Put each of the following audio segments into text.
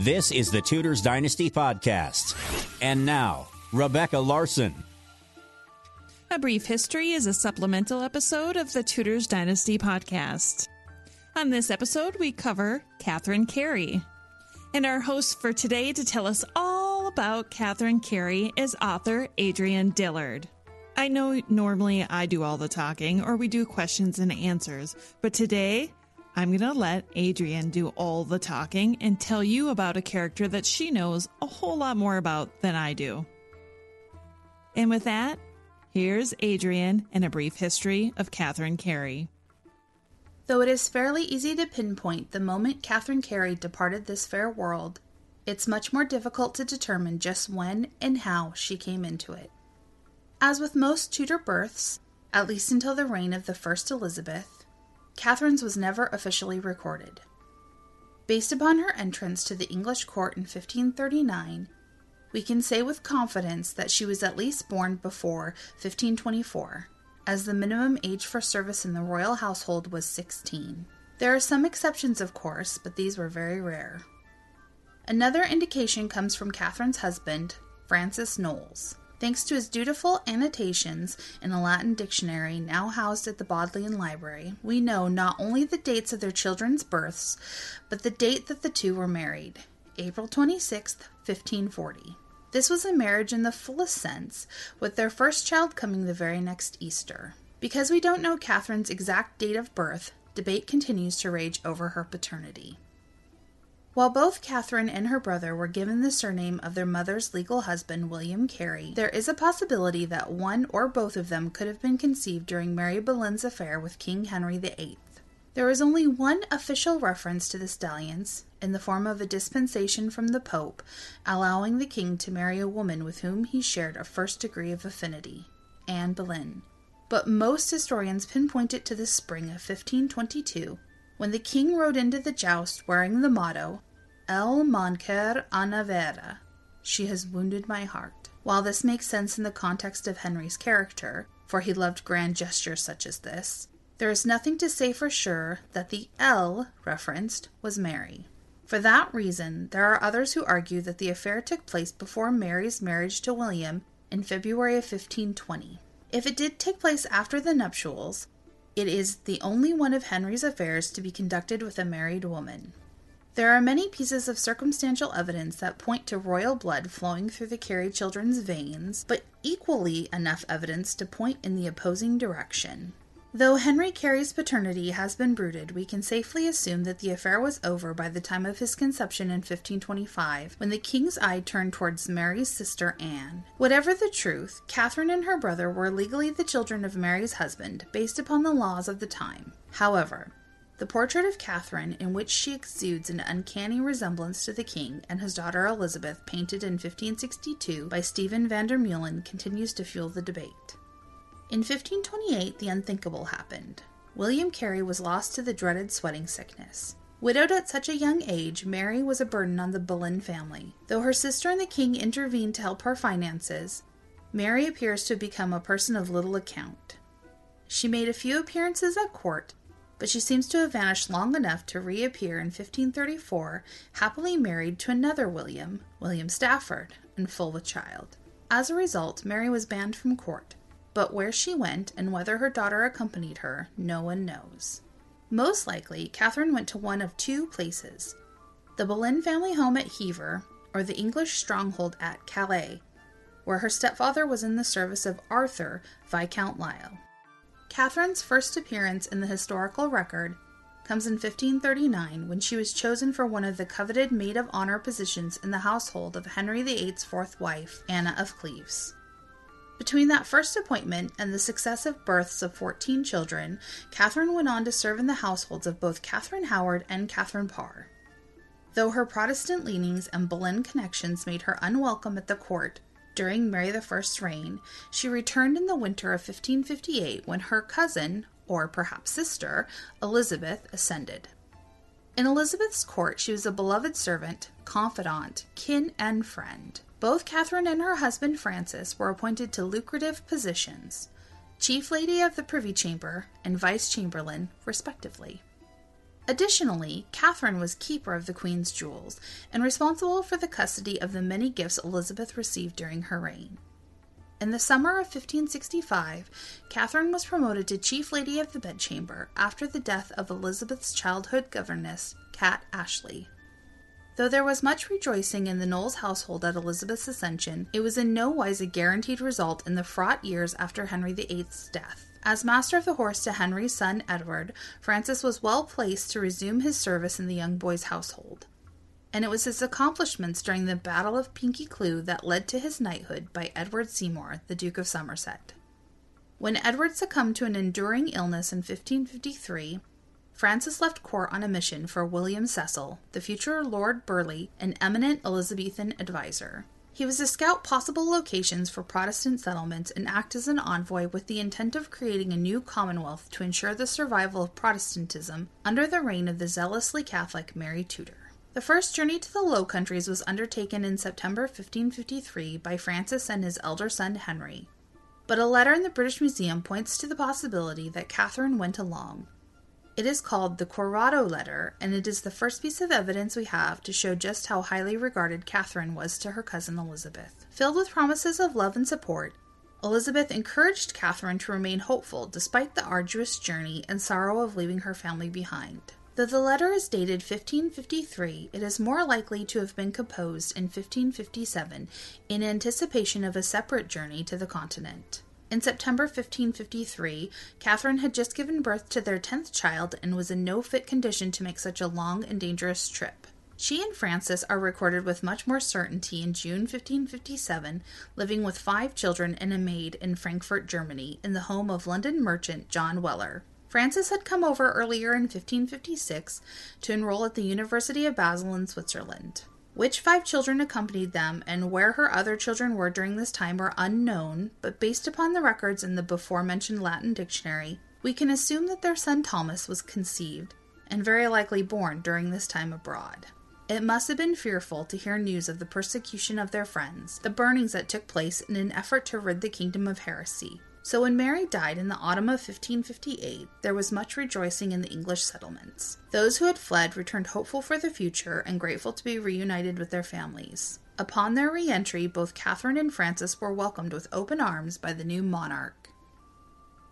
This is the Tudors Dynasty Podcast. And now, Rebecca Larson. A Brief History is a supplemental episode of the Tudors Dynasty Podcast. On this episode, we cover Catherine Carey. And our host for today to tell us all about Catherine Carey is author Adrienne Dillard. I know normally I do all the talking or we do questions and answers, but today I'm going to let Adrienne do all the talking and tell you about a character that she knows a whole lot more about than I do. And with that, here's Adrienne and a brief history of Catherine Carey. Though it is fairly easy to pinpoint the moment Catherine Carey departed this fair world, it's much more difficult to determine just when and how she came into it. As with most Tudor births, at least until the reign of the first Elizabeth, Catherine's was never officially recorded. Based upon her entrance to the English court in 1539, we can say with confidence that she was at least born before 1524, as the minimum age for service in the royal household was 16. There are some exceptions, of course, but these were very rare. Another indication comes from Catherine's husband, Francis Knollys. Thanks to his dutiful annotations in a Latin dictionary now housed at the Bodleian Library, we know not only the dates of their children's births, but the date that the two were married April 26, 1540. This was a marriage in the fullest sense, with their first child coming the very next Easter. Because we don't know Catherine's exact date of birth, debate continues to rage over her paternity. While both Catherine and her brother were given the surname of their mother's legal husband, William Carey, there is a possibility that one or both of them could have been conceived during Mary Boleyn's affair with King Henry VIII. There is only one official reference to the dalliance, in the form of a dispensation from the Pope, allowing the king to marry a woman with whom he shared a first degree of affinity, Anne Boleyn. But most historians pinpoint it to the spring of 1522, when the king rode into the joust wearing the motto, El manquer a Nevera. She has wounded my heart. While this makes sense in the context of Henry's character, for he loved grand gestures such as this, there is nothing to say for sure that the L referenced was Mary. For that reason, there are others who argue that the affair took place before Mary's marriage to William in February of 1520. If it did take place after the nuptials, it is the only one of Henry's affairs to be conducted with a married woman. There are many pieces of circumstantial evidence that point to royal blood flowing through the Carey children's veins, but equally enough evidence to point in the opposing direction. Though Henry Carey's paternity has been bruited, we can safely assume that the affair was over by the time of his conception in 1525, when the king's eye turned towards Mary's sister Anne. Whatever the truth, Catherine and her brother were legally the children of Mary's husband, based upon the laws of the time. However, the portrait of Catherine, in which she exudes an uncanny resemblance to the king and his daughter Elizabeth, painted in 1562 by Stephen van der Meulen, continues to fuel the debate. In 1528, the unthinkable happened. William Carey was lost to the dreaded sweating sickness. Widowed at such a young age, Mary was a burden on the Boleyn family. Though her sister and the king intervened to help her finances, Mary appears to have become a person of little account. She made a few appearances at court, but she seems to have vanished long enough to reappear in 1534, happily married to another William, William Stafford, and full with child. As a result, Mary was banned from court, but where she went and whether her daughter accompanied her, no one knows. Most likely, Catherine went to one of two places the Boleyn family home at Hever, or the English stronghold at Calais, where her stepfather was in the service of Arthur, Viscount Lisle. Catherine's first appearance in the historical record comes in 1539 when she was chosen for one of the coveted maid of honor positions in the household of Henry VIII's fourth wife, Anna of Cleves. Between that first appointment and the successive births of 14 children, Catherine went on to serve in the households of both Catherine Howard and Catherine Parr. Though her Protestant leanings and Boleyn connections made her unwelcome at the court, during Mary I's reign, she returned in the winter of 1558 when her cousin, or perhaps sister, Elizabeth ascended. In Elizabeth's court, she was a beloved servant, confidant, kin, and friend. Both Catherine and her husband Francis were appointed to lucrative positions Chief Lady of the Privy Chamber and Vice Chamberlain, respectively. Additionally, Catherine was keeper of the Queen's jewels and responsible for the custody of the many gifts Elizabeth received during her reign. In the summer of 1565, Catherine was promoted to Chief Lady of the Bedchamber after the death of Elizabeth's childhood governess, Kat Ashley. Though there was much rejoicing in the Knollys household at Elizabeth's accession, it was in no wise a guaranteed result in the fraught years after Henry VIII's death. As Master of the Horse to Henry's son Edward, Francis was well placed to resume his service in the young boy's household. And it was his accomplishments during the Battle of Pinkie Cleugh that led to his knighthood by Edward Seymour, the Duke of Somerset. When Edward succumbed to an enduring illness in 1553, Francis left court on a mission for William Cecil, the future Lord Burghley, an eminent Elizabethan adviser. He was to scout possible locations for Protestant settlements and act as an envoy with the intent of creating a new commonwealth to ensure the survival of Protestantism under the reign of the zealously Catholic Mary Tudor. The first journey to the Low Countries was undertaken in September 1553 by Francis and his elder son Henry. But a letter in the British Museum points to the possibility that Catherine went along, it is called the Cor Rotto letter, and it is the first piece of evidence we have to show just how highly regarded Catherine was to her cousin Elizabeth. Filled with promises of love and support, Elizabeth encouraged Catherine to remain hopeful despite the arduous journey and sorrow of leaving her family behind. Though the letter is dated 1553, it is more likely to have been composed in 1557 in anticipation of a separate journey to the continent. In September 1553, Catherine had just given birth to their tenth child and was in no fit condition to make such a long and dangerous trip. She and Francis are recorded with much more certainty in June 1557, living with five children and a maid in Frankfurt, Germany, in the home of London merchant John Weller. Francis had come over earlier in 1556 to enroll at the University of Basel in Switzerland. Which five children accompanied them and where her other children were during this time are unknown, but based upon the records in the before mentioned Latin dictionary, we can assume that their son Thomas was conceived and very likely born during this time abroad. It must have been fearful to hear news of the persecution of their friends, the burnings that took place in an effort to rid the kingdom of heresy, so when Mary died in the autumn of 1558, there was much rejoicing in the English settlements. Those who had fled returned hopeful for the future and grateful to be reunited with their families. Upon their re entry, both Catherine and Francis were welcomed with open arms by the new monarch.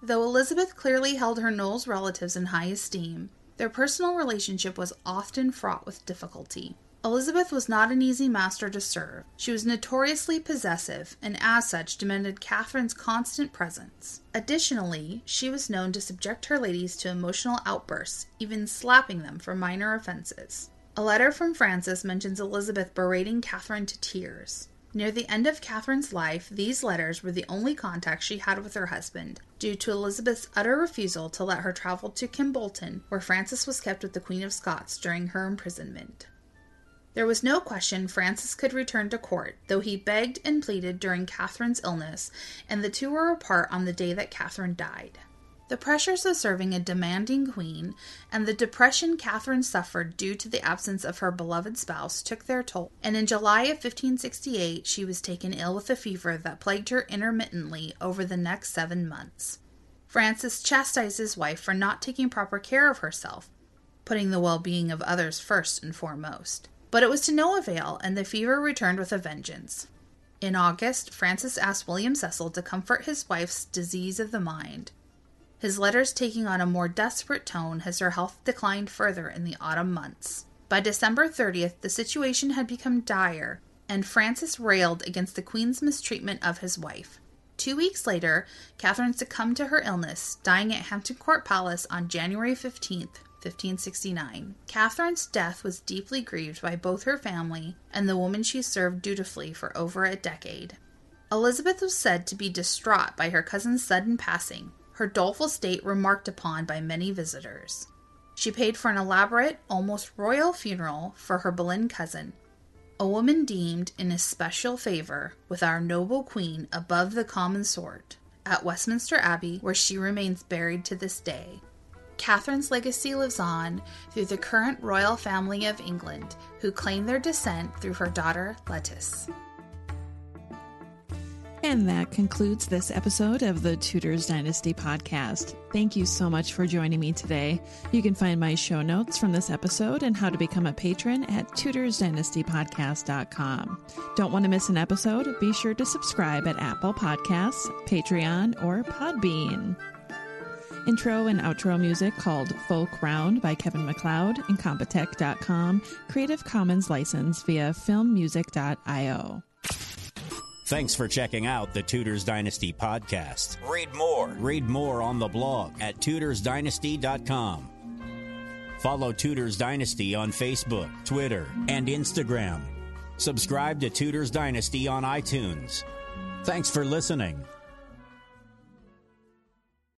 Though Elizabeth clearly held her Knollys relatives in high esteem, their personal relationship was often fraught with difficulty. Elizabeth was not an easy master to serve. She was notoriously possessive, and as such demanded Catherine's constant presence. Additionally, she was known to subject her ladies to emotional outbursts, even slapping them for minor offenses. A letter from Francis mentions Elizabeth berating Catherine to tears. Near the end of Catherine's life, these letters were the only contact she had with her husband, due to Elizabeth's utter refusal to let her travel to Kimbolton, where Francis was kept with the Queen of Scots during her imprisonment. There was no question Francis could return to court, though he begged and pleaded during Catherine's illness, and the two were apart on the day that Catherine died. The pressures of serving a demanding queen and the depression Catherine suffered due to the absence of her beloved spouse took their toll, and in July of 1568 she was taken ill with a fever that plagued her intermittently over the next seven months. Francis chastised his wife for not taking proper care of herself, putting the well being of others first and foremost. But it was to no avail, and the fever returned with a vengeance. In August, Francis asked William Cecil to comfort his wife's disease of the mind. His letters taking on a more desperate tone as her health declined further in the autumn months. By December 30th, the situation had become dire, and Francis railed against the Queen's mistreatment of his wife. Two weeks later, Catherine succumbed to her illness, dying at Hampton Court Palace on January 15th, 1569. Catherine's death was deeply grieved by both her family and the woman she served dutifully for over a decade. Elizabeth was said to be distraught by her cousin's sudden passing, her doleful state remarked upon by many visitors. She paid for an elaborate, almost royal funeral for her Boleyn cousin, a woman deemed in especial favor with our noble queen above the common sort, at Westminster Abbey, where she remains buried to this day. Catherine's legacy lives on through the current royal family of England, who claim their descent through her daughter Lettice. And that concludes this episode of the Tudors Dynasty podcast. Thank you so much for joining me today. You can find my show notes from this episode and how to become a patron at tudorsdynastypodcast.com. Don't want to miss an episode? Be sure to subscribe at Apple Podcasts, Patreon, or Podbean. Intro and outro music called Folk Round by Kevin MacLeod, Incompetech.com, Creative Commons license via filmmusic.io. Thanks for checking out the Tudors Dynasty podcast. Read more. Read more on the blog at tudorsdynasty.com. Follow Tudors Dynasty on Facebook, Twitter, and Instagram. Subscribe to Tudors Dynasty on iTunes. Thanks for listening.